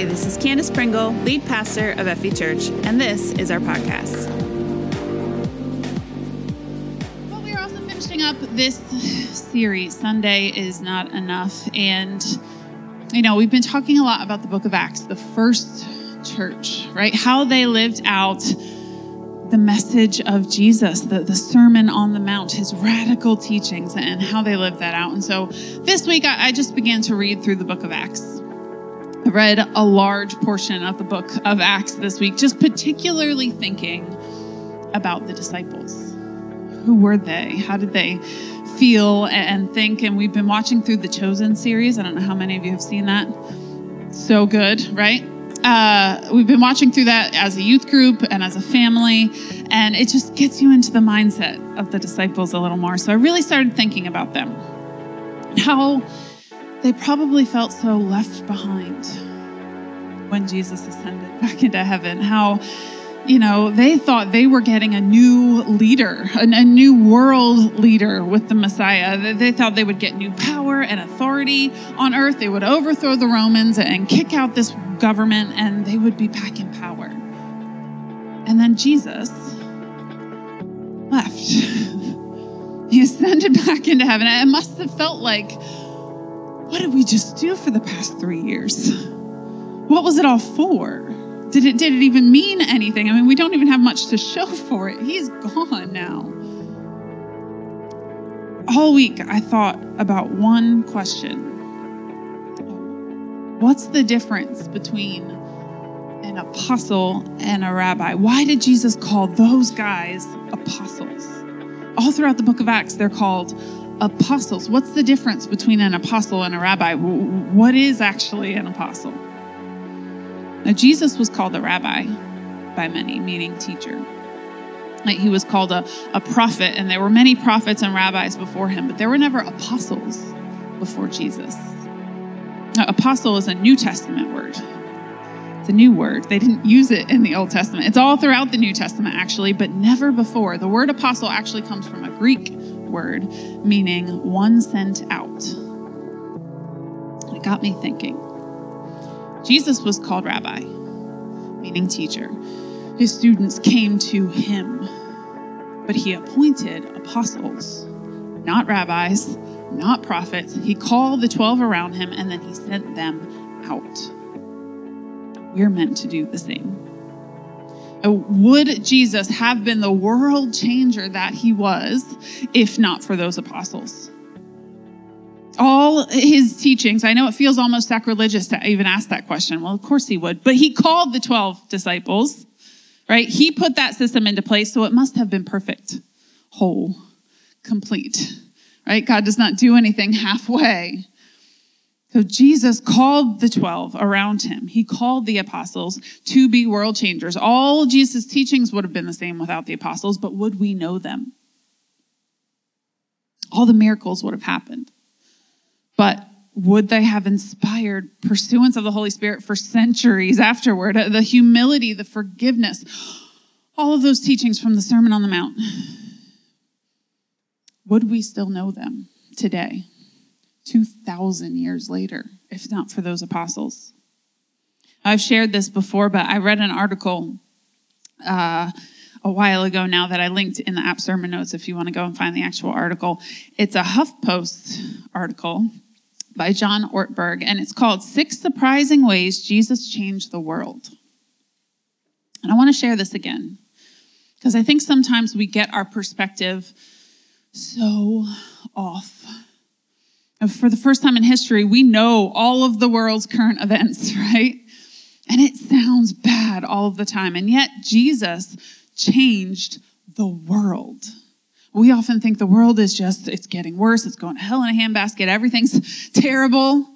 Hey, this is Candace Pringle, lead pastor of FV Church, and this is our podcast. Well, we are also finishing up this series, Sunday is Not Enough. And, you know, we've been talking a lot about the book of Acts, the first church, right? How they lived out the message of Jesus, the, the Sermon on the Mount, his radical teachings, and how they lived that out. And so this week, I, I just began to read through the book of Acts. Read a large portion of the book of Acts this week, just particularly thinking about the disciples. Who were they? How did they feel and think? And we've been watching through the Chosen series. I don't know how many of you have seen that. So good, right? uh, we've been watching through that as a youth group and as a family, and it just gets you into the mindset of the disciples a little more. So I really started thinking about them, how they probably felt so left behind when Jesus ascended back into heaven, how you know, they thought they were getting a new leader, a, a, new world leader with the Messiah. They thought they would get new power and authority on earth. They would overthrow the Romans and kick out this government, and they would be back in power. And then Jesus left. he ascended back into heaven. It must have felt like, what did we just do for the past three years? What was it all for? Did it, did it even mean anything? I mean, we don't even have much to show for it. He's gone now. All week, I thought about one question What's the difference between an apostle and a rabbi? Why did Jesus call those guys apostles? All throughout the book of Acts, they're called apostles. What's the difference between an apostle and a rabbi? What is actually an apostle? Now, Jesus was called a rabbi by many, meaning teacher. He was called a, a prophet, and there were many prophets and rabbis before him, but there were never apostles before Jesus. Now, apostle is a New Testament word. It's a new word. They didn't use it in the Old Testament. It's all throughout the New Testament, actually, but never before. The word apostle actually comes from a Greek word meaning one sent out. It got me thinking. Jesus was called rabbi, meaning teacher. His students came to him, but he appointed apostles, not rabbis, not prophets. He called the 12 around him and then he sent them out. We're meant to do the same. Uh, would Jesus have been the world changer that he was if not for those apostles? All his teachings, I know it feels almost sacrilegious to even ask that question. Well, of course he would, but he called the 12 disciples, right? He put that system into place, so it must have been perfect, whole, complete, right? God does not do anything halfway. So Jesus called the 12 around him. He called the apostles to be world changers. All Jesus' teachings would have been the same without the apostles, but would we know them? All the miracles would have happened. But would they have inspired pursuance of the Holy Spirit for centuries afterward? The humility, the forgiveness, all of those teachings from the Sermon on the Mount. Would we still know them today, 2,000 years later, if not for those apostles? I've shared this before, but I read an article uh, a while ago now that I linked in the app sermon notes if you want to go and find the actual article. It's a HuffPost article by John Ortberg, and it's called Six Surprising Ways Jesus Changed the World. And I want to share this again because I think sometimes we get our perspective so off. For the first time in history, we know all of the world's current events, right? And it sounds bad all of the time. And yet, Jesus changed the world. We often think the world is just, it's getting worse, it's going to hell in a handbasket, everything's terrible,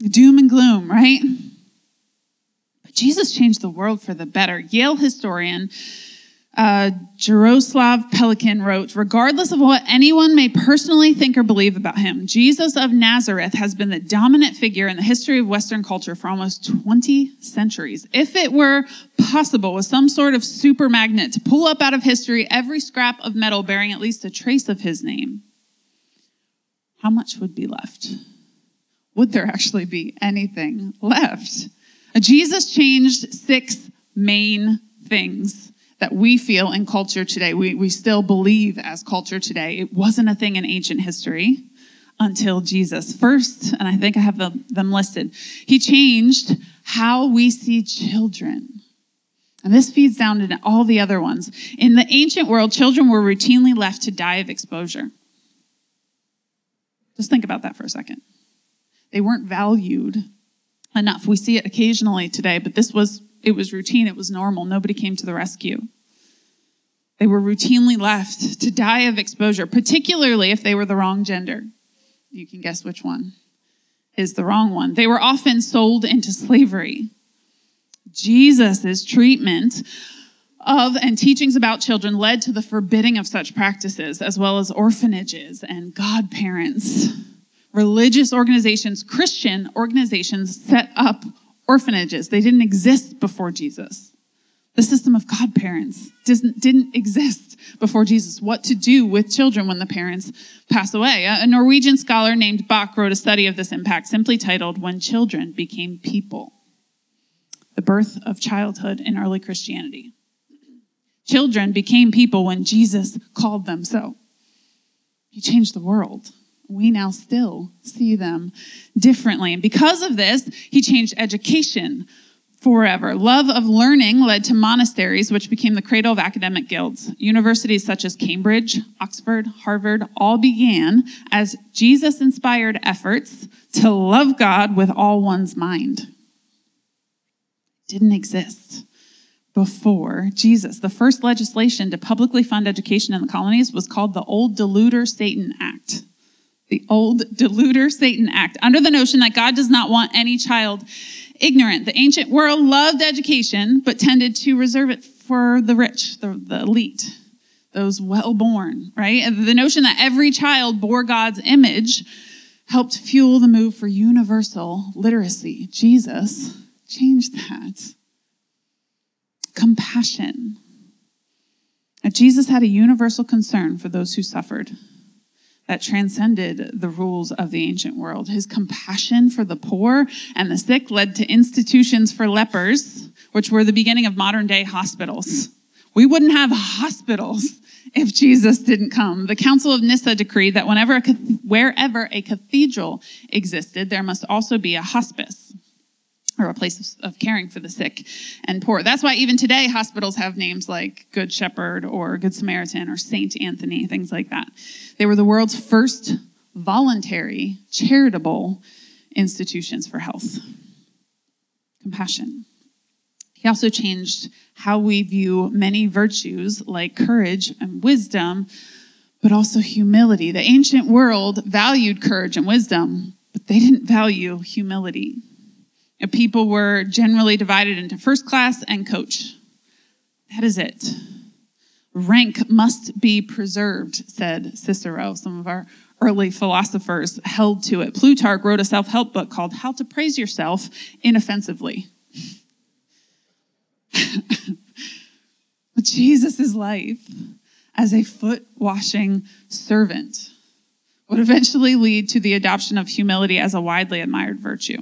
doom and gloom, right? But Jesus changed the world for the better. Yale historian uh, Jaroslav Pelikan wrote, regardless of what anyone may personally think or believe about him, Jesus of Nazareth has been the dominant figure in the history of Western culture for almost 20 centuries. If it were possible with some sort of super magnet to pull up out of history every scrap of metal bearing at least a trace of his name, how much would be left? Would there actually be anything left? Jesus changed six main things that we feel in culture today. We, we still believe as culture today. It wasn't a thing in ancient history until Jesus. First, and I think I have the, them listed, he changed how we see children. And this feeds down to all the other ones. In the ancient world, children were routinely left to die of exposure. Just think about that for a second. They weren't valued enough. We see it occasionally today, but this was it was routine, it was normal. Nobody came to the rescue. They were routinely left to die of exposure, particularly if they were the wrong gender. You can guess which one is the wrong one. They were often sold into slavery. Jesus' treatment of and teachings about children led to the forbidding of such practices, as well as orphanages and godparents. Religious organizations, Christian organizations, set up orphanages. They didn't exist before Jesus. The system of godparents didn't, didn't exist before Jesus. What to do with children when the parents pass away. A Norwegian scholar named Bakke wrote a study of this impact simply titled When Children Became People The Birth of Childhood in Early Christianity. Children became people when Jesus called them so. He changed the world we now still see them differently. And because of this, he changed education forever. Love of learning led to monasteries, which became the cradle of academic guilds. Universities such as Cambridge, Oxford, Harvard all began as Jesus inspired efforts to love God with all one's mind. Didn't exist before Jesus. The first legislation to publicly fund education in the colonies was called the Old Deluder Satan Act the old deluder Satan act, under the notion that God does not want any child ignorant. The ancient world loved education, but tended to reserve it for the rich, the, the elite, those well born, right? And the notion that every child bore God's image helped fuel the move for universal literacy. Jesus changed that. Compassion. Now, Jesus had a universal concern for those who suffered that transcended the rules of the ancient world. His compassion for the poor and the sick led to institutions for lepers, which were the beginning of modern day hospitals. We wouldn't have hospitals if Jesus didn't come. The Council of Nicaea decreed that whenever a, wherever a cathedral existed, there must also be a hospice or a place of, caring for the sick and poor. That's why even today hospitals have names like Good Shepherd or Good Samaritan or Saint Anthony, things like that. They were the world's first voluntary, charitable institutions for health. Compassion. He also changed how we view many virtues like courage and wisdom, but also humility. The ancient world valued courage and wisdom, but they didn't value humility. People were generally divided into first class and coach. That is it. Rank must be preserved, said Cicero. Some of our early philosophers held to it. Plutarch wrote a self help book called How to Praise Yourself Inoffensively. but Jesus' life as a foot washing servant would eventually lead to the adoption of humility as a widely admired virtue.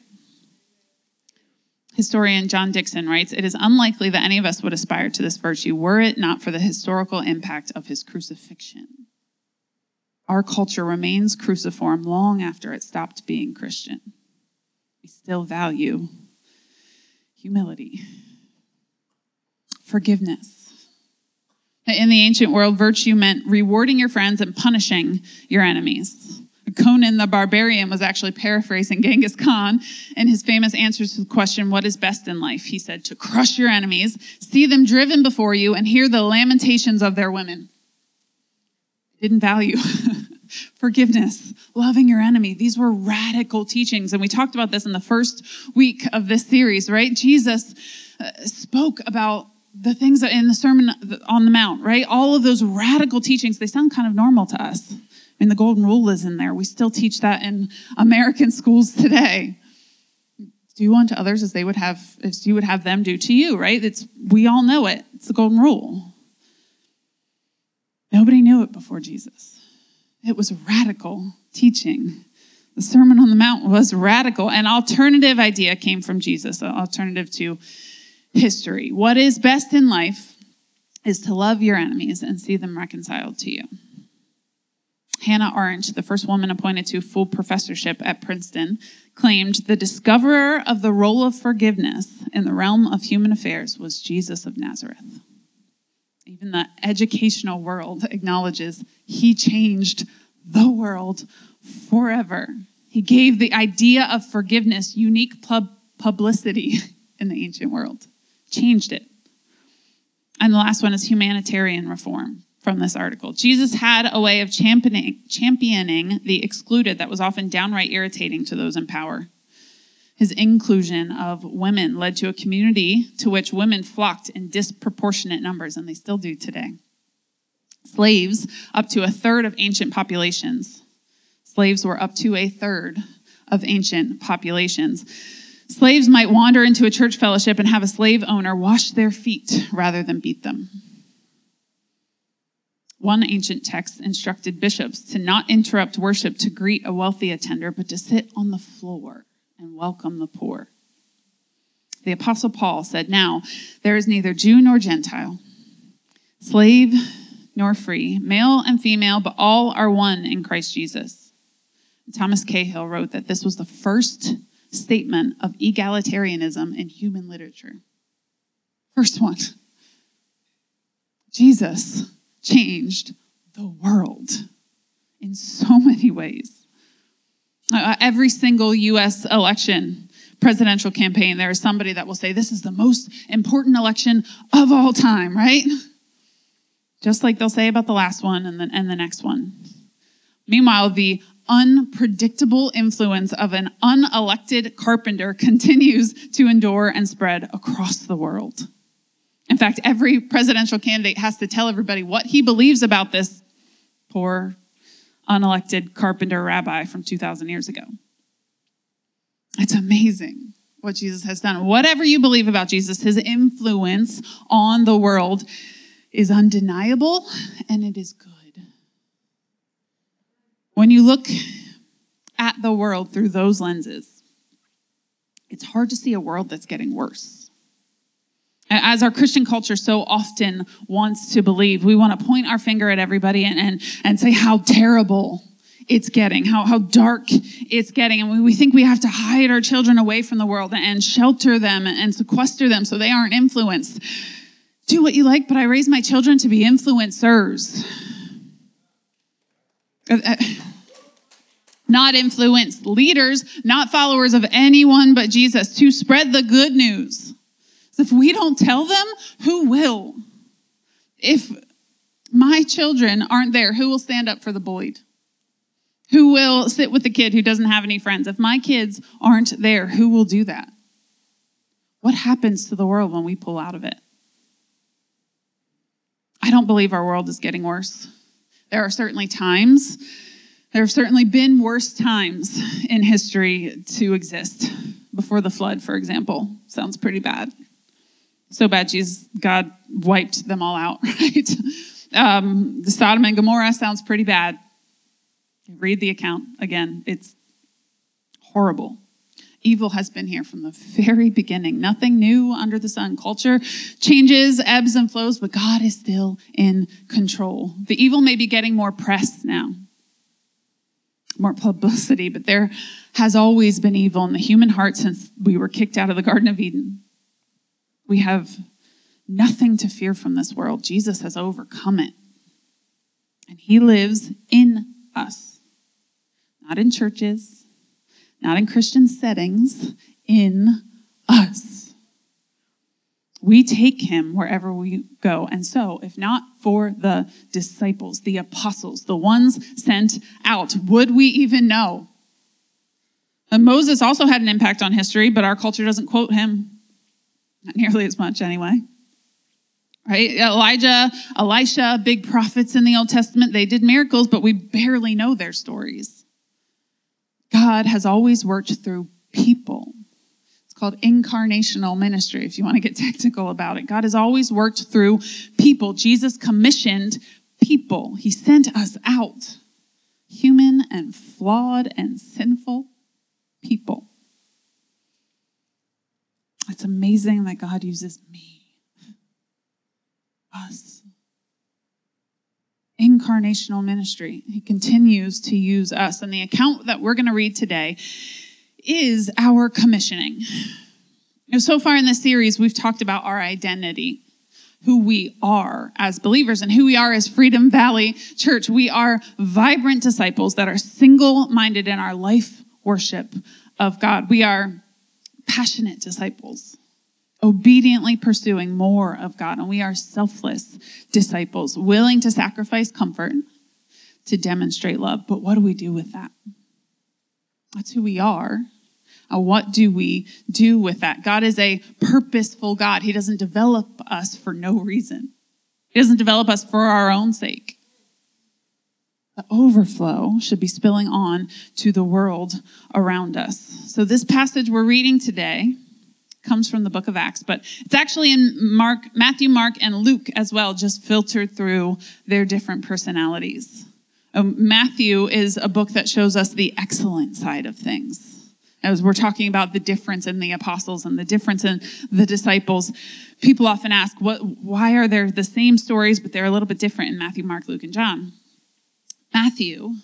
Historian John Dickson writes It is unlikely that any of us would aspire to this virtue were it not for the historical impact of his crucifixion. Our culture remains cruciform long after it stopped being Christian. We still value humility, forgiveness. In the ancient world, virtue meant rewarding your friends and punishing your enemies. Conan the Barbarian was actually paraphrasing Genghis Khan in his famous answers to the question, What is best in life? He said, To crush your enemies, see them driven before you, and hear the lamentations of their women. Didn't value forgiveness, loving your enemy. These were radical teachings. And we talked about this in the first week of this series, right? Jesus uh, spoke about the things in the Sermon on the Mount, right? All of those radical teachings, they sound kind of normal to us. I mean, the golden rule is in there. We still teach that in American schools today. Do unto others as they would have, as you would have them do to you, right? It's, we all know it. It's the golden rule. Nobody knew it before Jesus. It was radical teaching The Sermon on the Mount was radical. An alternative idea came from Jesus, an alternative to history. What is best in life is to love your enemies and see them reconciled to you. Hannah Arendt, the first woman appointed to full professorship at Princeton, claimed the discoverer of the role of forgiveness in the realm of human affairs was Jesus of Nazareth. Even the educational world acknowledges he changed the world forever. He gave the idea of forgiveness unique pub- publicity in the ancient world, changed it. And the last one is humanitarian reform from this article. Jesus had a way of championing, championing the excluded that was often downright irritating to those in power. His inclusion of women led to a community to which women flocked in disproportionate numbers, and they still do today. Slaves, up to a third of ancient populations. Slaves were up to a third of ancient populations. Slaves might wander into a church fellowship and have a slave owner wash their feet rather than beat them. One ancient text instructed bishops to not interrupt worship to greet a wealthy attender, but to sit on the floor and welcome the poor. The Apostle Paul said, Now there is neither Jew nor Gentile, slave nor free, male and female, but all are one in Christ Jesus. Thomas Cahill wrote that this was the first statement of egalitarianism in human literature. First one Jesus changed the world in so many ways. Uh, every single US election, presidential campaign, there is somebody that will say, This is the most important election of all time, right? Just like they'll say about the last one and the, and the next one. Meanwhile, the unpredictable influence of an unelected carpenter continues to endure and spread across the world. In fact, every presidential candidate has to tell everybody what he believes about this poor, unelected carpenter rabbi from 2,000 years ago. It's amazing what Jesus has done. Whatever you believe about Jesus, his influence on the world is undeniable and it is good. When you look at the world through those lenses, it's hard to see a world that's getting worse. As our Christian culture so often wants to believe, we want to point our finger at everybody and, and, and say how terrible it's getting, how, how dark it's getting. And we we think we have to hide our children away from the world and shelter them and sequester them so they aren't influenced. Do what you like, but I raise my children to be influencers. Uh, uh, not influenced leaders, not followers of anyone but Jesus, to spread the good news if we don't tell them, who will? If my children aren't there, who will stand up for the bullied? Who will sit with the kid who doesn't have any friends? If my kids aren't there, who will do that? What happens to the world when we pull out of it? I don't believe our world is getting worse. There are certainly times, there have certainly been worse times in history to exist. Before the flood, for example, sounds pretty bad so bad Jesus, God wiped them all out, right? Um, the Sodom and Gomorrah sounds pretty bad. Read the account again. It's horrible. Evil has been here from the very beginning. Nothing new under the sun. Culture changes, ebbs and flows, but God is still in control. The evil may be getting more press now, more publicity, but there has always been evil in the human heart since we were kicked out of the Garden of Eden. We have nothing to fear from this world. Jesus has overcome it. And he lives in us, not in churches, not in Christian settings, in us. We take him wherever we go. And so, if not for the disciples, the apostles, the ones sent out, would we even know? And Moses also had an impact on history, but our culture doesn't quote him. Not nearly as much, anyway. Right? Elijah, Elisha, big prophets in the Old Testament, they did miracles, but we barely know their stories. God has always worked through people. It's called incarnational ministry, if you want to get technical about it. God has always worked through people. Jesus commissioned people, He sent us out. human and flawed and sinful people. It's amazing that God uses me, us. Incarnational ministry. He continues to use us. And the account that we're going to read today is our commissioning. So far in this series, we've talked about our identity who we are as believers and who we are as Freedom Valley Church. We are vibrant disciples that are single minded in our life worship of God. We are passionate disciples, obediently pursuing more of God. And we are selfless disciples, willing to sacrifice comfort to demonstrate love. But what do we do with that? That's who we are. Uh, what do we do with that? God is a purposeful God. He doesn't develop us for no reason, He doesn't develop us for our own sake. The overflow should be spilling on to the world around us. So, this passage we're reading today comes from the book of Acts, but it's actually in Mark, Matthew, Mark, and Luke as well, just filtered through their different personalities. Um, Matthew is a book that shows us the excellent side of things as we're talking about the difference in the apostles and the difference in the disciples, people often ask, what, why are there the same stories, but they're a little bit different in Matthew, Mark, Luke, and John? Matthew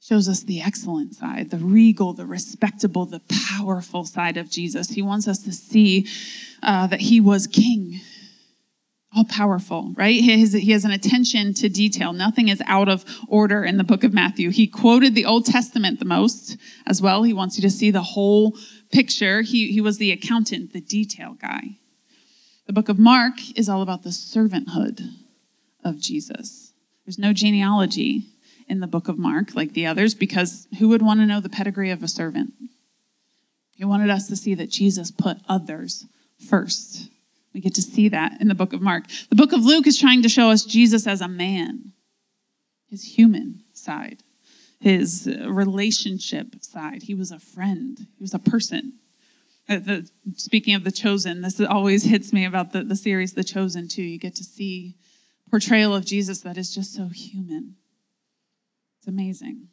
shows us the excellent side, the regal, the respectable, the powerful side of Jesus. He wants us to see uh, that he was king all powerful, right? He has, he has an attention to detail. Nothing is out of order in the book of Matthew. He quoted the Old Testament the most as well. He wants you to see the whole picture. He, he was the accountant, the detail guy. The book of Mark is all about the servanthood of Jesus. There's no genealogy in the book of Mark like the others because who would want to know the pedigree of a servant? He wanted us to see that Jesus put others first. We get to see that in the book of Mark. The book of Luke is trying to show us Jesus as a man, his human side, his relationship side. He was a friend, he was a person. Uh, the, speaking of the chosen, this always hits me about the, the series The Chosen, too. You get to see portrayal of Jesus that is just so human. It's amazing.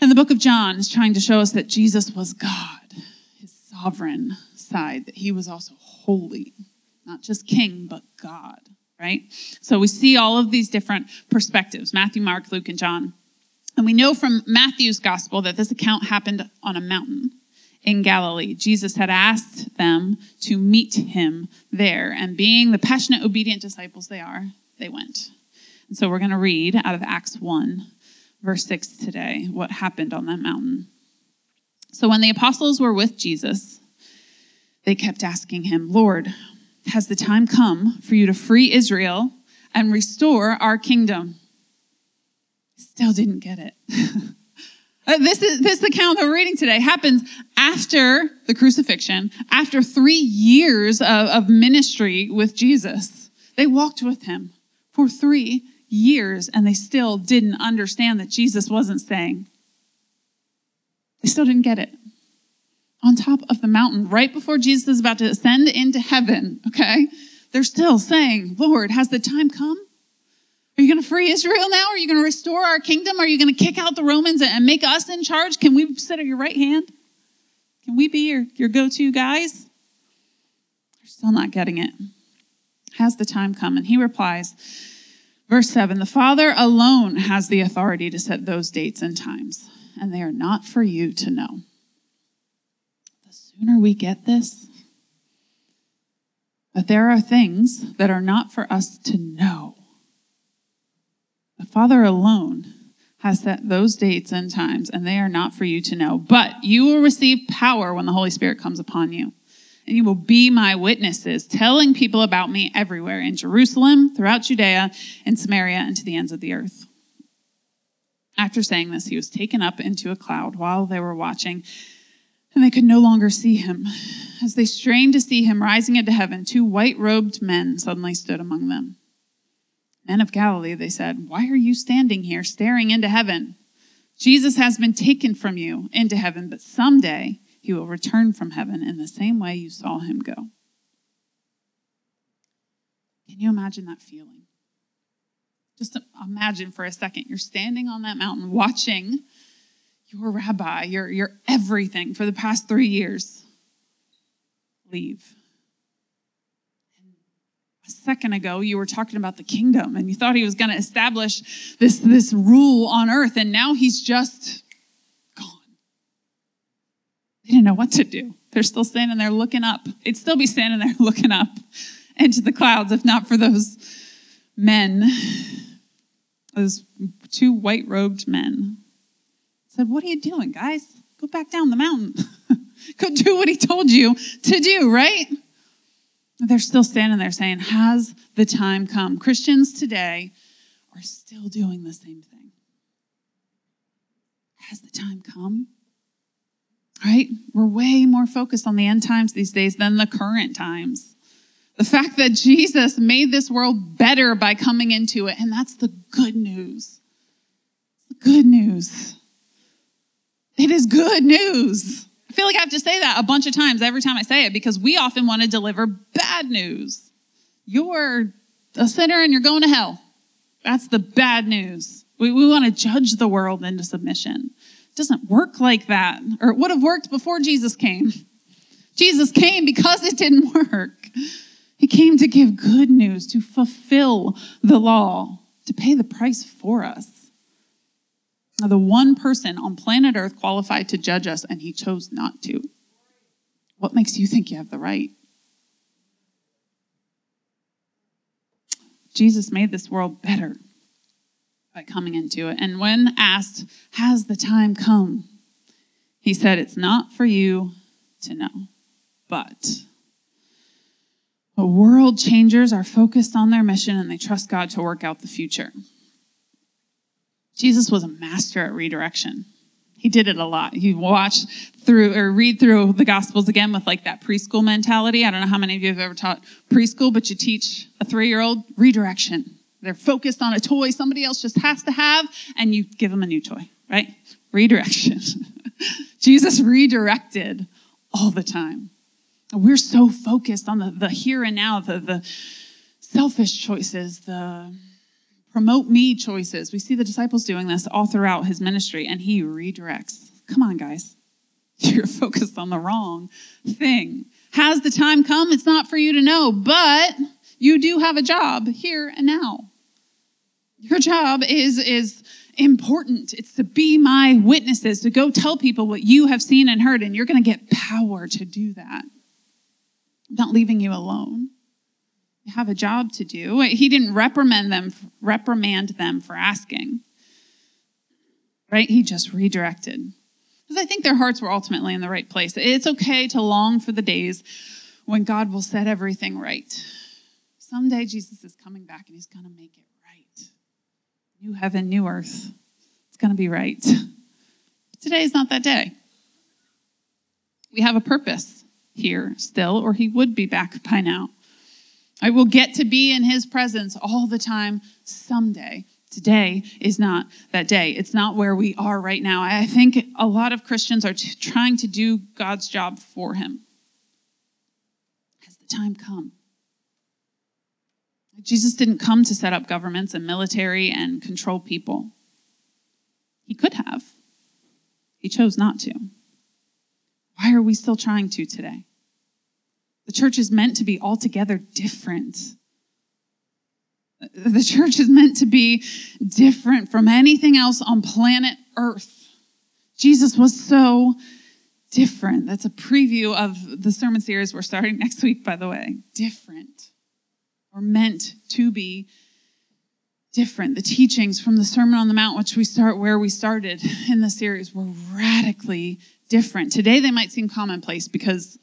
And the book of John is trying to show us that Jesus was God, his sovereign side, that he was also holy, not just king, but God, right? So we see all of these different perspectives Matthew, Mark, Luke, and John. And we know from Matthew's gospel that this account happened on a mountain in Galilee. Jesus had asked them to meet him there. And being the passionate, obedient disciples they are, they went. And so we're going to read out of Acts 1, verse 6 today, what happened on that mountain. So when the apostles were with Jesus, they kept asking him, Lord, has the time come for you to free Israel and restore our kingdom? Still didn't get it. Uh, this, is, this account that we're reading today happens after the crucifixion, after three years of, of ministry with Jesus. They walked with him for three years and they still didn't understand that Jesus wasn't saying. They still didn't get it on top of the mountain right before Jesus is about to ascend into heaven, okay? They're still saying, Lord, has the time come? Are you going to free Israel now? Are you going to restore our kingdom? Are you going to kick out the Romans and make us in charge? Can we sit at your right hand? Can we be your, your go to guys? They're still not getting it. Has the time come? And he replies, verse 7 The Father alone has the authority to set those dates and times, and they are not for you to know The sooner we get this, that there are things that are not for us to know. The Father alone has set those dates and times, and they are not for you to know. But you will receive power when the Holy Spirit comes upon you. And you will be my witnesses, telling people about me everywhere in Jerusalem, throughout Judea, and Samaria, and to the ends of the earth. After saying this, he was taken up into a cloud while they were watching and they could no longer see him. As they strained to see him rising into heaven, two white robed men suddenly stood among them. Men of Galilee, they said, why are you standing here staring into heaven? Jesus has been taken from you into heaven, but someday he will return from heaven in the same way you saw him go. Can you imagine that feeling? Just imagine for a second you're standing on that mountain watching your rabbi, your, your everything for the past three years leave. A second ago, you were talking about the kingdom and you thought he was going to establish this, this rule on earth, and now he's just gone. They didn't know what to do. They're still standing there looking up. They'd still be standing there looking up into the clouds if not for those men, those two white robed men. Said, What are you doing, guys? Go back down the mountain. Go do what he told you to do, right? They're still standing there saying, Has the time come? Christians today are still doing the same thing. Has the time come? Right? We're way more focused on the end times these days than the current times. The fact that Jesus made this world better by coming into it, and that's the good news. The good news. It is good news. I feel like I have to say that a bunch of times every time I say it because we often want to deliver bad news. You're a sinner and you're going to hell. That's the bad news. We, we want to judge the world into submission. It doesn't work like that, or it would have worked before Jesus came. Jesus came because it didn't work. He came to give good news, to fulfill the law, to pay the price for us. The one person on planet Earth qualified to judge us, and he chose not to. What makes you think you have the right? Jesus made this world better by coming into it. And when asked, Has the time come? He said, It's not for you to know, but but world changers are focused on their mission and they trust God to work out the future. Jesus was a master at redirection. He did it a lot. You watch through or read through the Gospels again with like that preschool mentality. I don't know how many of you have ever taught preschool, but you teach a three year old redirection. They're focused on a toy somebody else just has to have, and you give them a new toy, right? Redirection. Jesus redirected all the time. We're so focused on the, the here and now, the, the selfish choices, the promote me choices. We see the disciples doing this all throughout his ministry, and he redirects. Come on, guys. You're focused on the wrong thing. Has the time come? It's not for you to know, but you do have a job here and now. Your job is, is important. It's to be my witnesses, to go tell people what you have seen and heard, and you're going to get power to do that not leaving you alone. Have a job to do. He didn't reprimand them, reprimand them for asking. Right? He just redirected. Because I think their hearts were ultimately in the right place. It's okay to long for the days when God will set everything right. Someday Jesus is coming back and he's going to make it right. New heaven, new earth. It's going to be right. But today is not that day. We have a purpose here still, or he would be back by now. I will get to be in his presence all the time someday. Today is not that day. It's not where we are right now. I think a lot of Christians are t- trying to do God's job for him. Has the time come? Jesus didn't come to set up governments and military and control people. He could have. He chose not to. Why are we still trying to today? The church is meant to be altogether different. The church is meant to be different from anything else on planet Earth. Jesus was so different. That's a preview of the sermon series we're starting next week, by the way. Different. We're meant to be different. The teachings from the Sermon on the Mount, which we start where we started in the series, were radically different. Today they might seem commonplace because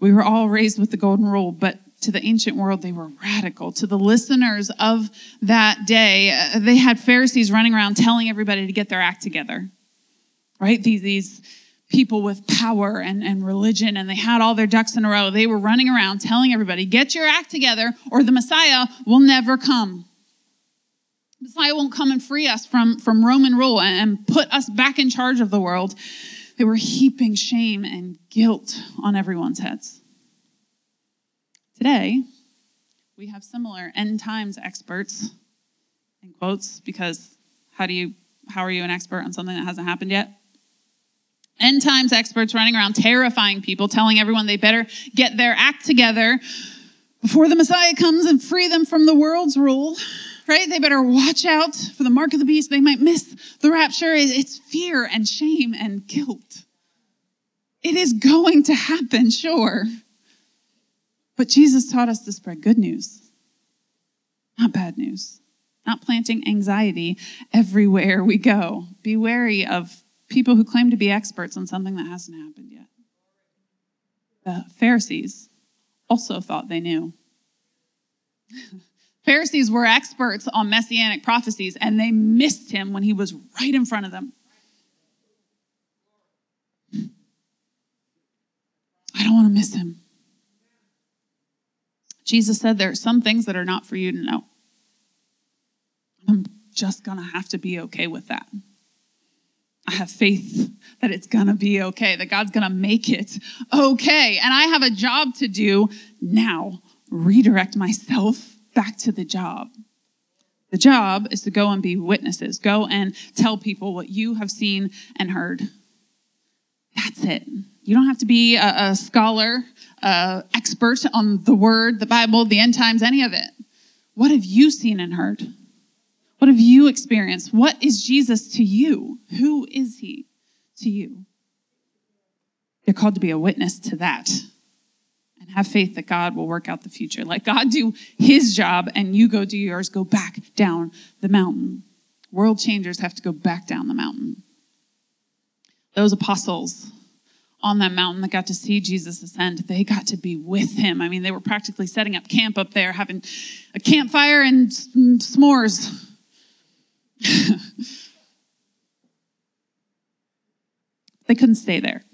we were all raised with the golden rule, but to the ancient world, they were radical. To the listeners of that day, uh, they had Pharisees running around telling everybody to get their act together, right? These, these people with power and, and religion, and they had all their ducks in a row. They were running around telling everybody, get your act together, or the Messiah will never come. Messiah won't come and free us from, from Roman rule and put us back in charge of the world. They were heaping shame and guilt on everyone's heads. Today, we have similar end times experts in quotes, because how do you how are you an expert on something that hasn't happened yet? End times experts running around terrifying people, telling everyone they better get their act together before the Messiah comes and free them from the world's rule, right? They better watch out for the mark of the beast. They might miss the rapture. It's fear and shame and guilt. It is going to happen, sure. But Jesus taught us to spread good news, not bad news, not planting anxiety everywhere we go. Be wary of people who claim to be experts on something that hasn't happened yet. The Pharisees also thought they knew. Pharisees were experts on messianic prophecies, and they missed him when he was right in front of them. I don't want to miss him. Jesus said there are some things that are not for you to know. I'm just going to have to be okay with that. I have faith that it's going to be okay, that God's going to make it okay. And I have a job to do now. Redirect myself back to the job. The job is to go and be witnesses, go and tell people what you have seen and heard. That's it. You don't have to be a, a scholar, a expert on the word, the Bible, the end times, any of it. What have you seen and heard? What have you experienced? What is Jesus to you? Who is he to you? You're called to be a witness to that and have faith that God will work out the future. Let God do his job and you go do yours. Go back down the mountain. World changers have to go back down the mountain. Those apostles on that mountain that got to see Jesus ascend, they got to be with him. I mean, they were practically setting up camp up there, having a campfire and mm, s'mores they couldn't stay there.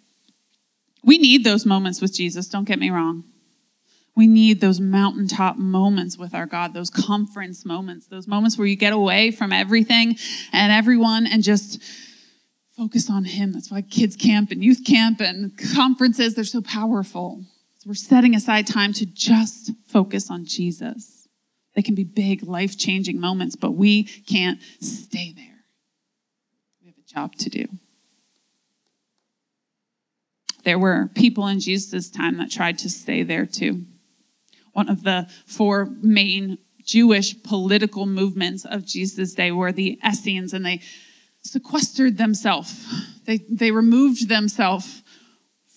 We need those moments with Jesus, don't get me wrong. We need those mountaintop moments with our God, those conference moments, those moments where you get away from everything and everyone and just focus on Him. That's why kids camp and youth camp and conferences, they're so powerful. So we're setting aside time to just focus on Jesus. They can be big, life changing moments, but we can't stay there. We have a job to do. There were people in Jesus' time that tried to stay there too. One of the four main Jewish political movements of Jesus' day were the Essenes, and they sequestered themselves. They, they removed themselves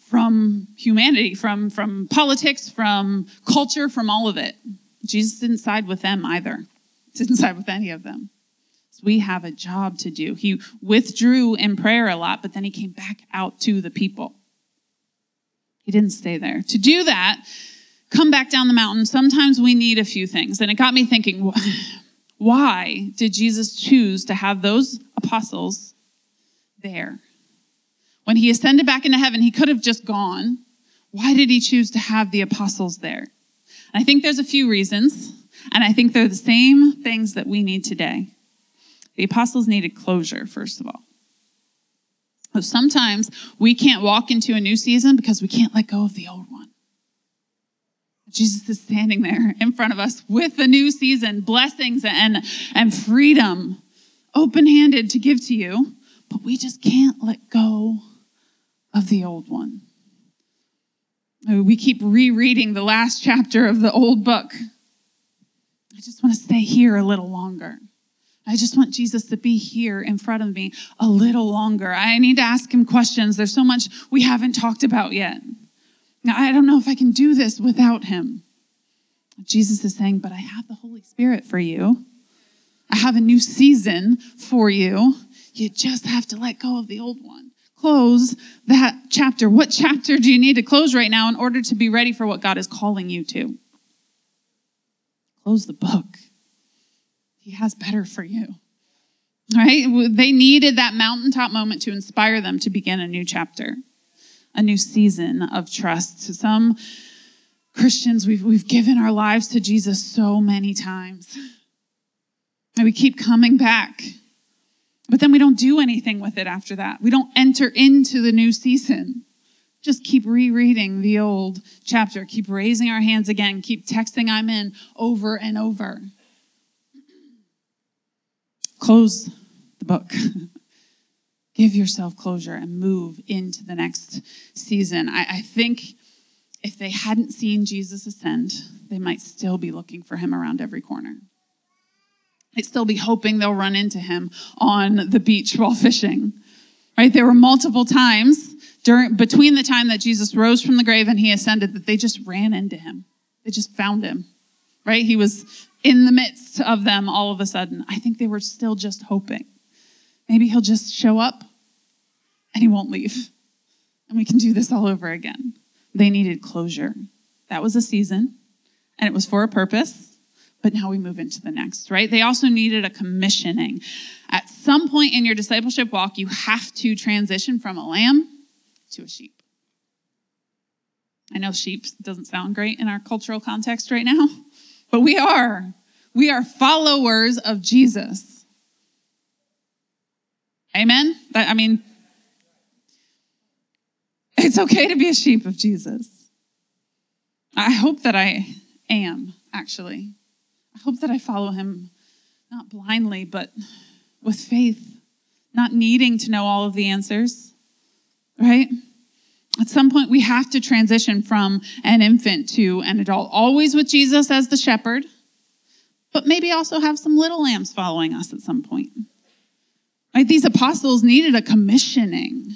from humanity, from, from politics, from culture, from all of it. Jesus didn't side with them either, didn't side with any of them. So we have a job to do. He withdrew in prayer a lot, but then he came back out to the people. He didn't stay there. To do that, come back down the mountain, sometimes we need a few things. And it got me thinking, why did Jesus choose to have those apostles there? When he ascended back into heaven, he could have just gone. Why did he choose to have the apostles there? I think there's a few reasons, and I think they're the same things that we need today. The apostles needed closure, first of all. So sometimes we can't walk into a new season because we can't let go of the old one. Jesus is standing there in front of us with the new season, blessings and, and freedom, open handed to give to you, but we just can't let go of the old one. We keep rereading the last chapter of the old book. I just want to stay here a little longer. I just want Jesus to be here in front of me a little longer. I need to ask him questions. There's so much we haven't talked about yet. Now, I don't know if I can do this without him. Jesus is saying, but I have the Holy Spirit for you. I have a new season for you. You just have to let go of the old one close that chapter? What chapter do you need to close right now in order to be ready for what God is calling you to? Close the book. He has better for you. Right? They needed that mountaintop moment to inspire them to begin a new chapter, a new season of trust. To Some Christians, we've, we've given our lives to Jesus so many times. And we keep coming back but then we don't do anything with it after that. We don't enter into the new season. Just keep rereading the old chapter, keep raising our hands again, keep texting I'm in over and over. Close the book. Give yourself closure and move into the next season. I, I think if they hadn't seen Jesus ascend, they might still be looking for him around every corner. They'd still be hoping they'll run into him on the beach while fishing. Right? There were multiple times during between the time that Jesus rose from the grave and he ascended that they just ran into him. They just found him. Right? He was in the midst of them all of a sudden. I think they were still just hoping. Maybe he'll just show up and he won't leave. And we can do this all over again. They needed closure. That was a season, and it was for a purpose, but now we move into the next, right? They also needed a commissioning. At some point in your discipleship walk, you have to transition from a lamb to a sheep. I know sheep doesn't sound great in our cultural context right now, but we are. We are followers of Jesus. Amen? I mean, it's okay to be a sheep of Jesus. I hope that I am, actually. I hope that I follow him not blindly, but with faith, not needing to know all of the answers, right? At some point, we have to transition from an infant to an adult, always with Jesus as the shepherd, but maybe also have some little lambs following us at some point. Right? These apostles needed a commissioning.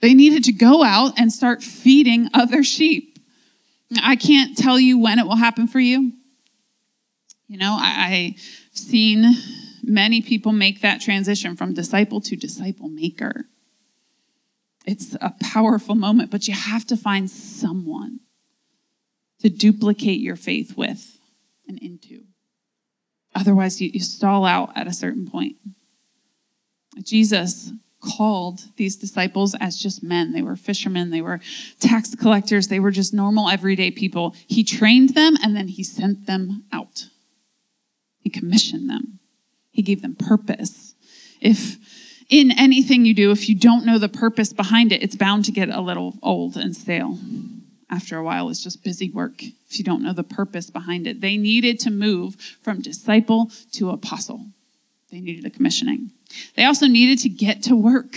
They needed to go out and start feeding other sheep. I can't tell you when it will happen for you. You know, I, have seen many people make that transition from disciple to disciple maker. It's a powerful moment, but you have to find someone to duplicate your faith with and into. Otherwise, you, you stall out at a certain point. Jesus called these disciples as just men. They were fishermen, they were tax collectors, they were just normal, everyday people. He trained them and then he sent them out. He commissioned them, he gave them purpose. If in anything you do, if you don't know the purpose behind it, it's bound to get a little old and stale. After a while, it's just busy work if you don't know the purpose behind it. They needed to move from disciple to apostle. They needed a commissioning. They also needed to get to work.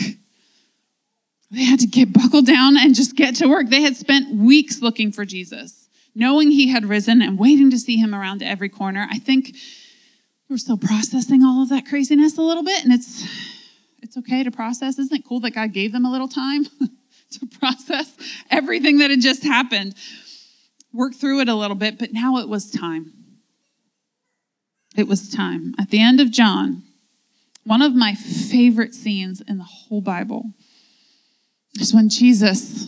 They had to get buckled down and just get to work. They had spent weeks looking for Jesus, knowing he had risen and waiting to see him around every corner. I think we're still processing all of that craziness a little bit, and it's it's okay to process. Isn't it cool that God gave them a little time to process everything that had just happened? Work through it a little bit, but now it was time. It was time. At the end of John, one of my favorite scenes in the whole Bible is when Jesus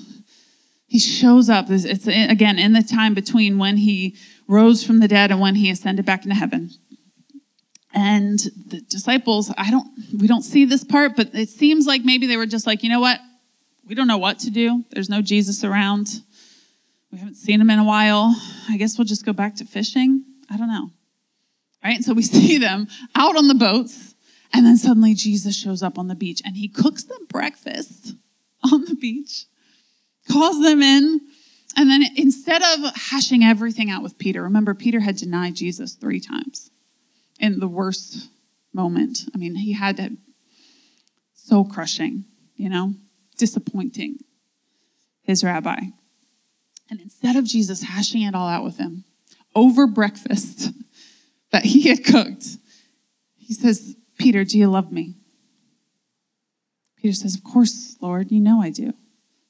he shows up. It's again in the time between when he rose from the dead and when he ascended back into heaven. And the disciples, I don't we don't see this part, but it seems like maybe they were just like, you know what? We don't know what to do. There's no Jesus around. We haven't seen him in a while. I guess we'll just go back to fishing. I don't know. Right? So we see them out on the boats and then suddenly Jesus shows up on the beach and he cooks them breakfast on the beach, calls them in. And then instead of hashing everything out with Peter, remember, Peter had denied Jesus three times in the worst moment. I mean, he had to, so crushing, you know, disappointing his rabbi. And instead of Jesus hashing it all out with him over breakfast that he had cooked, he says, Peter, do you love me? Peter says, Of course, Lord, you know I do.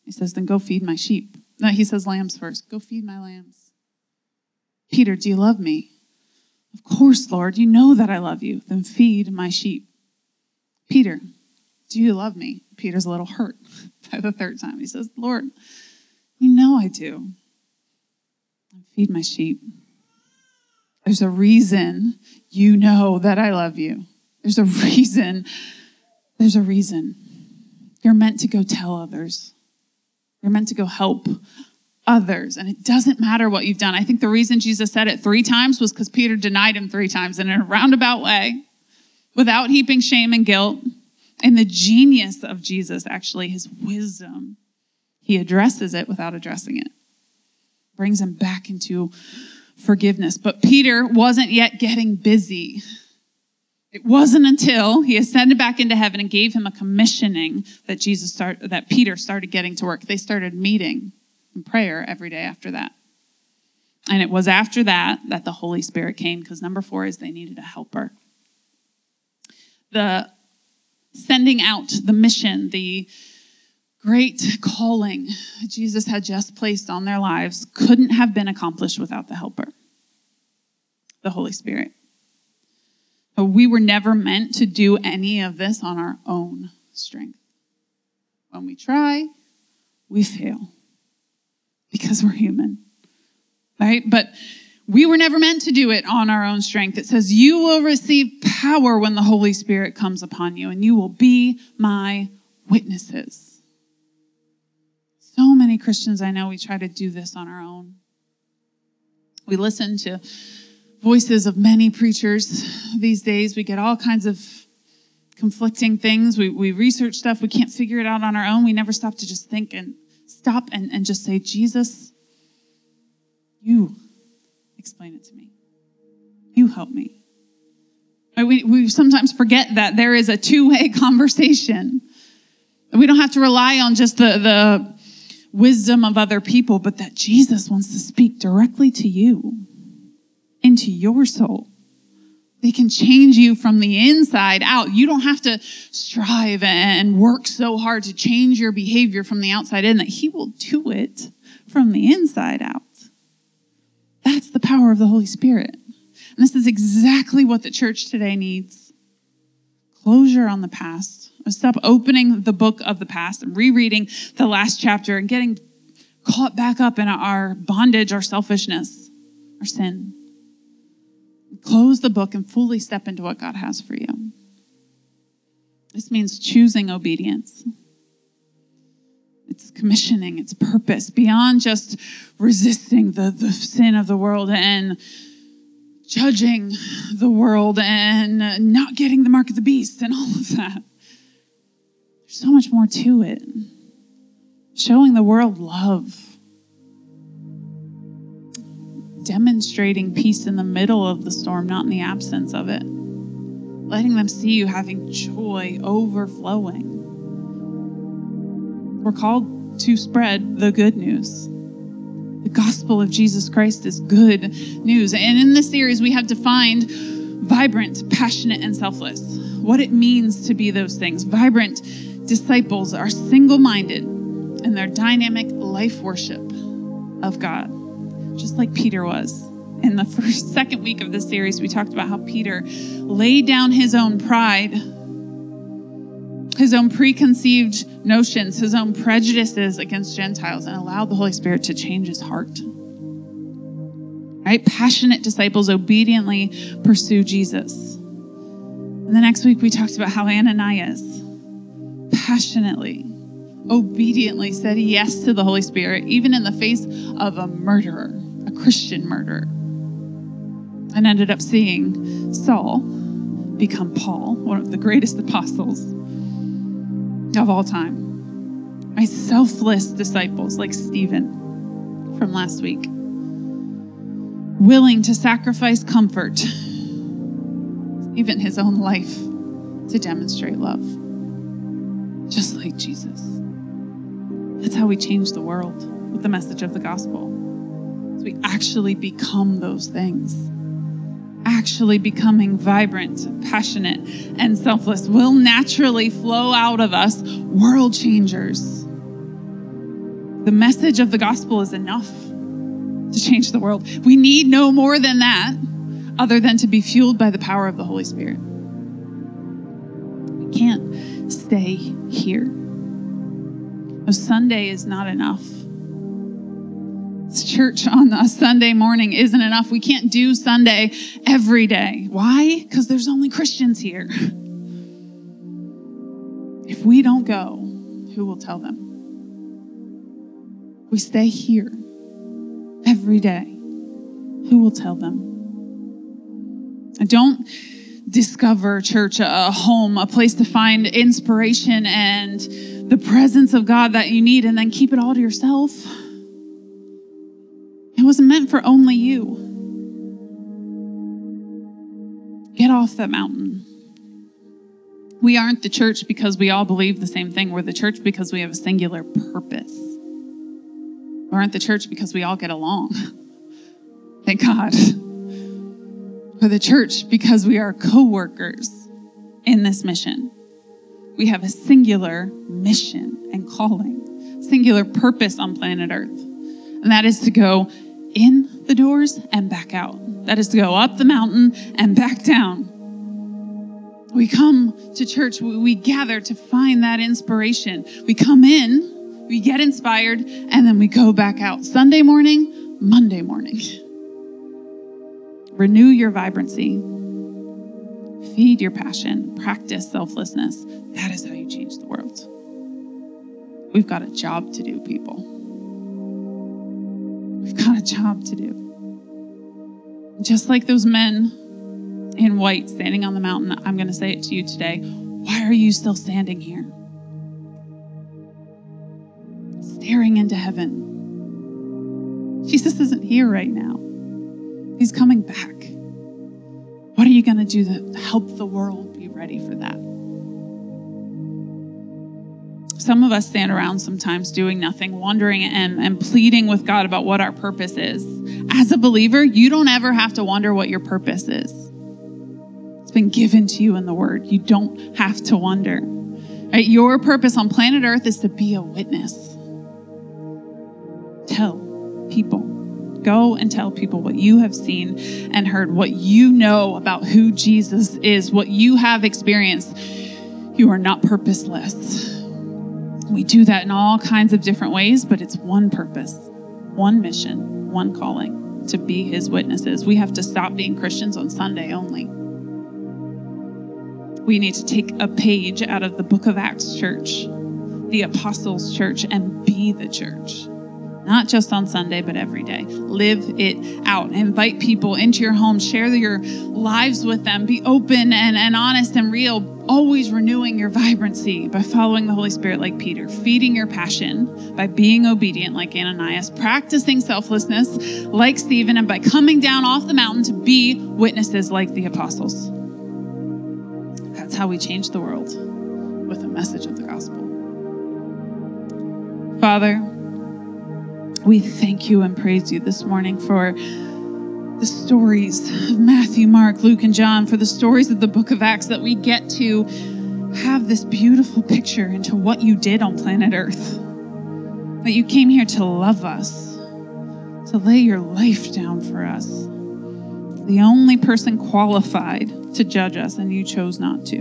He says, Then go feed my sheep. No, he says lambs first. Go feed my lambs. Peter, do you love me? Of course, Lord, you know that I love you. Then feed my sheep. Peter, do you love me? Peter's a little hurt by the third time. He says, Lord, you know I do. Feed my sheep. There's a reason you know that I love you. There's a reason. There's a reason. You're meant to go tell others. You're meant to go help others. And it doesn't matter what you've done. I think the reason Jesus said it three times was because Peter denied him three times in a roundabout way, without heaping shame and guilt. And the genius of Jesus, actually, his wisdom, he addresses it without addressing it, brings him back into forgiveness. But Peter wasn't yet getting busy It wasn't until he ascended back into heaven and gave him a commissioning that Jesus started, that Peter started getting to work. They started meeting in prayer every day after that. And it was after that that the Holy Spirit came, because number four is they needed a helper. The sending out, the mission, the great calling Jesus had just placed on their lives couldn't have been accomplished without the helper, the Holy Spirit. But we were never meant to do any of this on our own strength. When we try, we fail because we're human, right? But we were never meant to do it on our own strength. It says, You will receive power when the Holy Spirit comes upon you, and you will be my witnesses. So many Christians I know, we try to do this on our own. We listen to voices of many preachers these days. We get all kinds of conflicting things. We, we research stuff. We can't figure it out on our own. We never stop to just think and stop and, and just say, Jesus, you explain it to me. You help me. We, we sometimes forget that there is a two way conversation. We don't have to rely on just the, the wisdom of other people, but that Jesus wants to speak directly to you, into your soul. They can change you from the inside out. You don't have to strive and work so hard to change your behavior from the outside in, that He will do it from the inside out. That's the power of the Holy Spirit. And this is exactly what the church today needs closure on the past. Stop opening the book of the past and rereading the last chapter and getting caught back up in our bondage, our selfishness, our sin. Close the book and fully step into what God has for you. This means choosing obedience. It's commissioning, it's purpose beyond just resisting the, the sin of the world and judging the world and not getting the mark of the beast and all of that. There's so much more to it. Showing the world love, demonstrating peace in the middle of the storm, not in the absence of it, letting them see you having joy overflowing. We're called to spread the good news. The gospel of Jesus Christ is good news. And in this series, we have defined vibrant, passionate, and selfless. What it means to be those things. Vibrant disciples are single minded in their dynamic life worship of God, just like Peter was. In the first, second week of this series, we talked about how Peter laid down his own pride his own preconceived notions, his own prejudices against Gentiles, and allowed the Holy Spirit to change his heart. Right? Passionate disciples obediently pursue Jesus. And the next week, we talked about how Ananias passionately, obediently said yes to the Holy Spirit, even in the face of a murderer, Christian murderer, and ended up seeing Saul become Paul, one of the greatest apostles of all time. My selfless disciples like Stephen from last week, willing to sacrifice comfort, even his own life, to demonstrate love, just like Jesus. That's how we change the world with the message of the gospel. So we actually become those things actually becoming vibrant, passionate, and selfless will naturally flow out of us world changers. The message of the gospel is enough to change the world. We need no more than that other than to be fueled by the power of the Holy Spirit. We can't stay here. No, Sunday is not enough church on a Sunday morning isn't enough. We can't do Sunday every day. Why? Because there's only Christians here. If we don't go, who will tell them? We stay here every day. Who will tell them? Don't discover church a home, a place to find inspiration and the presence of God that you need, and then keep it all to yourself. Wasn't meant for only you. Get off that mountain. We aren't the church because we all believe the same thing. We're the church because we have a singular purpose. We aren't the church because we all get along. Thank God. We're the church because we are co workers in this mission. We have a singular mission and calling, singular purpose on planet Earth. And that is to go in the doors and back out. That is to go up the mountain and back down. We come to church, we gather to find that inspiration. We come in, we get inspired, and then we go back out. Sunday morning, Monday morning. Renew your vibrancy. Feed your passion. Practice selflessness. That is how you change the world. We've got a job to do, people. Got a job to do. Just like those men in white standing on the mountain, I'm going to say it to you today. Why are you still standing here? Staring into heaven. Jesus isn't here right now, He's coming back. What are you going to do to help the world be ready for that? Some of us stand around sometimes doing nothing, wondering and, and pleading with God about what our purpose is. As a believer, you don't ever have to wonder what your purpose is. It's been given to you in the word. You don't have to wonder. Right? Your purpose on planet Earth is to be a witness. Tell people. Go and tell people what you have seen and heard, what you know about who Jesus is, what you have experienced. You are not purposeless. We do that in all kinds of different ways, but it's one purpose, one mission, one calling to be his witnesses. We have to stop being Christians on Sunday only we need to take a page out of the book of Acts church, the apostles' church, and be the church. Not just on Sunday, but every day. Live it out. Invite people into your home. Share your lives with them. Be open and, and honest and real. Always renewing your vibrancy by following the Holy Spirit like Peter. Feeding your passion by being obedient like Ananias. Practicing selflessness like Stephen. And by coming down off the mountain to be witnesses like the apostles. That's how we change the world with a message of the gospel. Father, we thank you and praise you this morning for the stories of Matthew, Mark, Luke, and John, for the stories of the book of Acts that we get to have this beautiful picture into what you did on planet Earth. That you came here to love us, to lay your life down for us. The only person qualified to judge us, and you chose not to.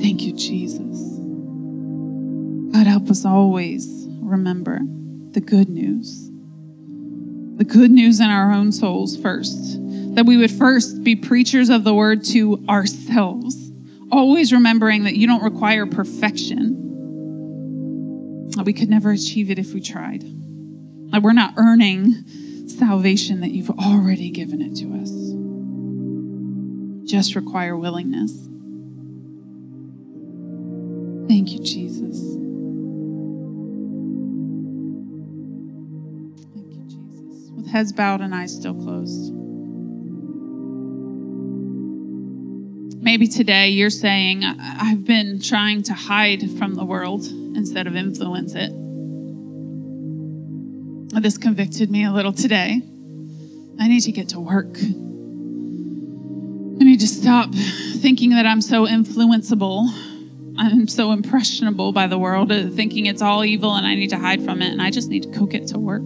Thank you, Jesus. God, help us always remember the good news. The good news in our own souls first. That we would first be preachers of the word to ourselves, always remembering that you don't require perfection. That we could never achieve it if we tried. That we're not earning salvation, that you've already given it to us just require willingness. Thank you, Jesus. Heads bowed and eyes still closed. Maybe today you're saying, I've been trying to hide from the world instead of influence it. This convicted me a little today. I need to get to work. I need to stop thinking that I'm so influenceable. I'm so impressionable by the world, thinking it's all evil and I need to hide from it, and I just need to go get to work.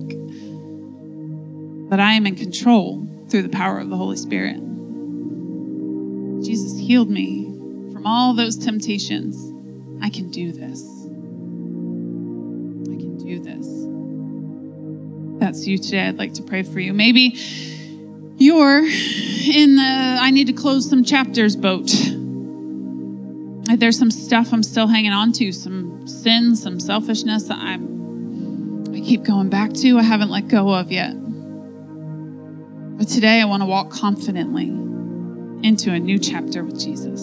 But I am in control through the power of the Holy Spirit. Jesus healed me from all those temptations. I can do this. I can do this. That's you today. I'd like to pray for you. Maybe you're in the I need to close some chapters boat. There's some stuff I'm still hanging on to, some sins, some selfishness that I'm I keep going back to, I haven't let go of yet. But today I want to walk confidently into a new chapter with Jesus.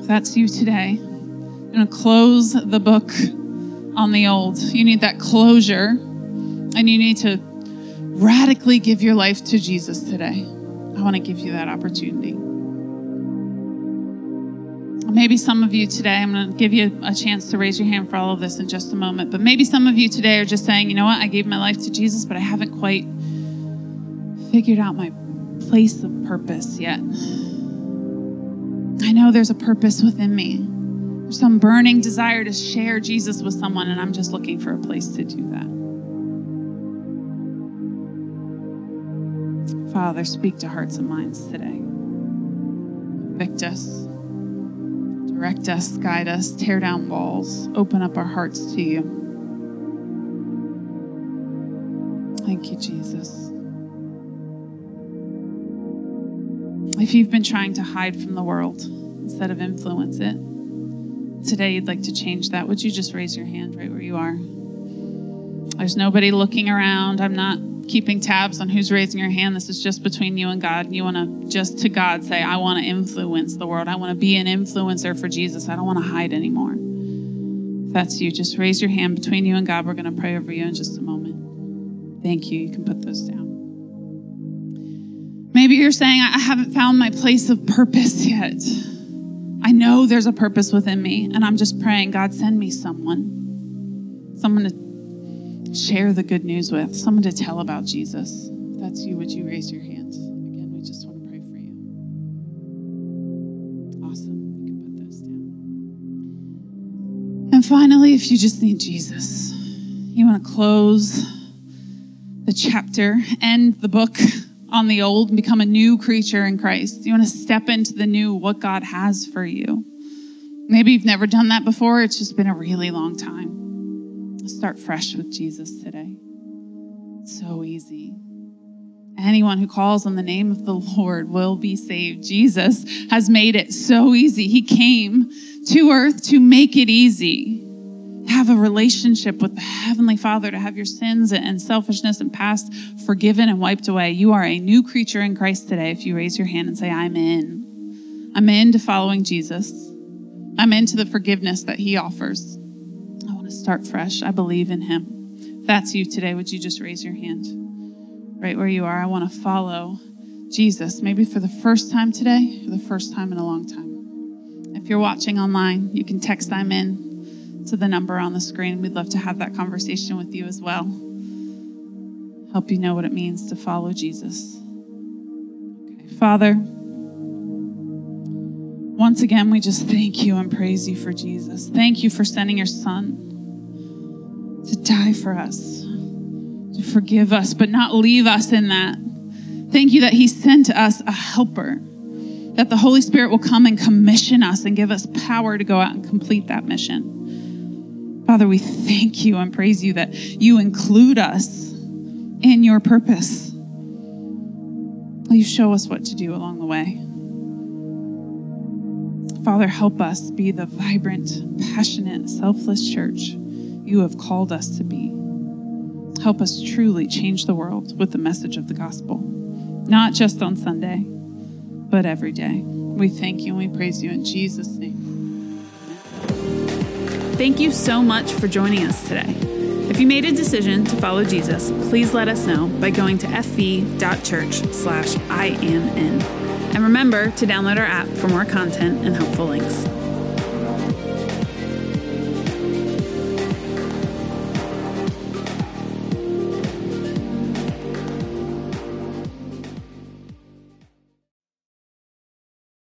If that's you today, I'm going to close the book on the old. You need that closure, and you need to radically give your life to Jesus today, I want to give you that opportunity. Maybe some of you today, I'm going to give you a chance to raise your hand for all of this in just a moment, but maybe some of you today are just saying, you know what, I gave my life to Jesus, but I haven't quite figured out my place of purpose yet. I know there's a purpose within me. There's some burning desire to share Jesus with someone, and I'm just looking for a place to do that. Father, speak to hearts and minds today. Convict us, direct us, guide us, tear down walls, open up our hearts to you. Thank you, Jesus. If you've been trying to hide from the world instead of influence it, today you'd like to change that, would you just raise your hand right where you are? There's nobody looking around. I'm not keeping tabs on who's raising your hand. This is just between you and God. You want to just to God say, I want to influence the world. I want to be an influencer for Jesus. I don't want to hide anymore. If that's you, just raise your hand between you and God. We're going to pray over you in just a moment. Thank you. You can put those down. Maybe you're saying, I haven't found my place of purpose yet. I know there's a purpose within me, and I'm just praying, God, send me someone, someone to share the good news with, someone to tell about Jesus. If that's you, would you raise your hands? Again, we just want to pray for you. Awesome. You can put those down. And finally, if you just need Jesus, you want to close the chapter, end the book on the old and become a new creature in Christ. You want to step into the new, what God has for you. Maybe you've never done that before, it's just been a really long time. Start fresh with Jesus today. so easy. Anyone who calls on the name of the Lord will be saved. Jesus has made it so easy. He came to earth to make it easy have a relationship with the Heavenly Father, to have your sins and selfishness and past forgiven and wiped away. You are a new creature in Christ today if you raise your hand and say, I'm in. I'm into following Jesus. I'm into the forgiveness that He offers. I want to start fresh. I believe in Him. If that's you today, would you just raise your hand? Right where you are, I want to follow Jesus, maybe for the first time today, for the first time in a long time. If you're watching online, you can text I'm in to the number on the screen. We'd love to have that conversation with you as well. Help you know what it means to follow Jesus. Okay. Father, once again, we just thank you and praise you for Jesus. Thank you for sending your son to die for us, to forgive us, but not leave us in that. Thank you that he sent us a helper, that the Holy Spirit will come and commission us and give us power to go out and complete that mission. Father, we thank you and praise you that you include us in your purpose. Will you show us what to do along the way? Father, help us be the vibrant, passionate, selfless church you have called us to be. Help us truly change the world with the message of the gospel, not just on Sunday, but every day. We thank you and we praise you in Jesus' name. Thank you so much for joining us today. If you made a decision to follow Jesus, please let us know by going to fv.church slash I am in. And remember to download our app for more content and helpful links.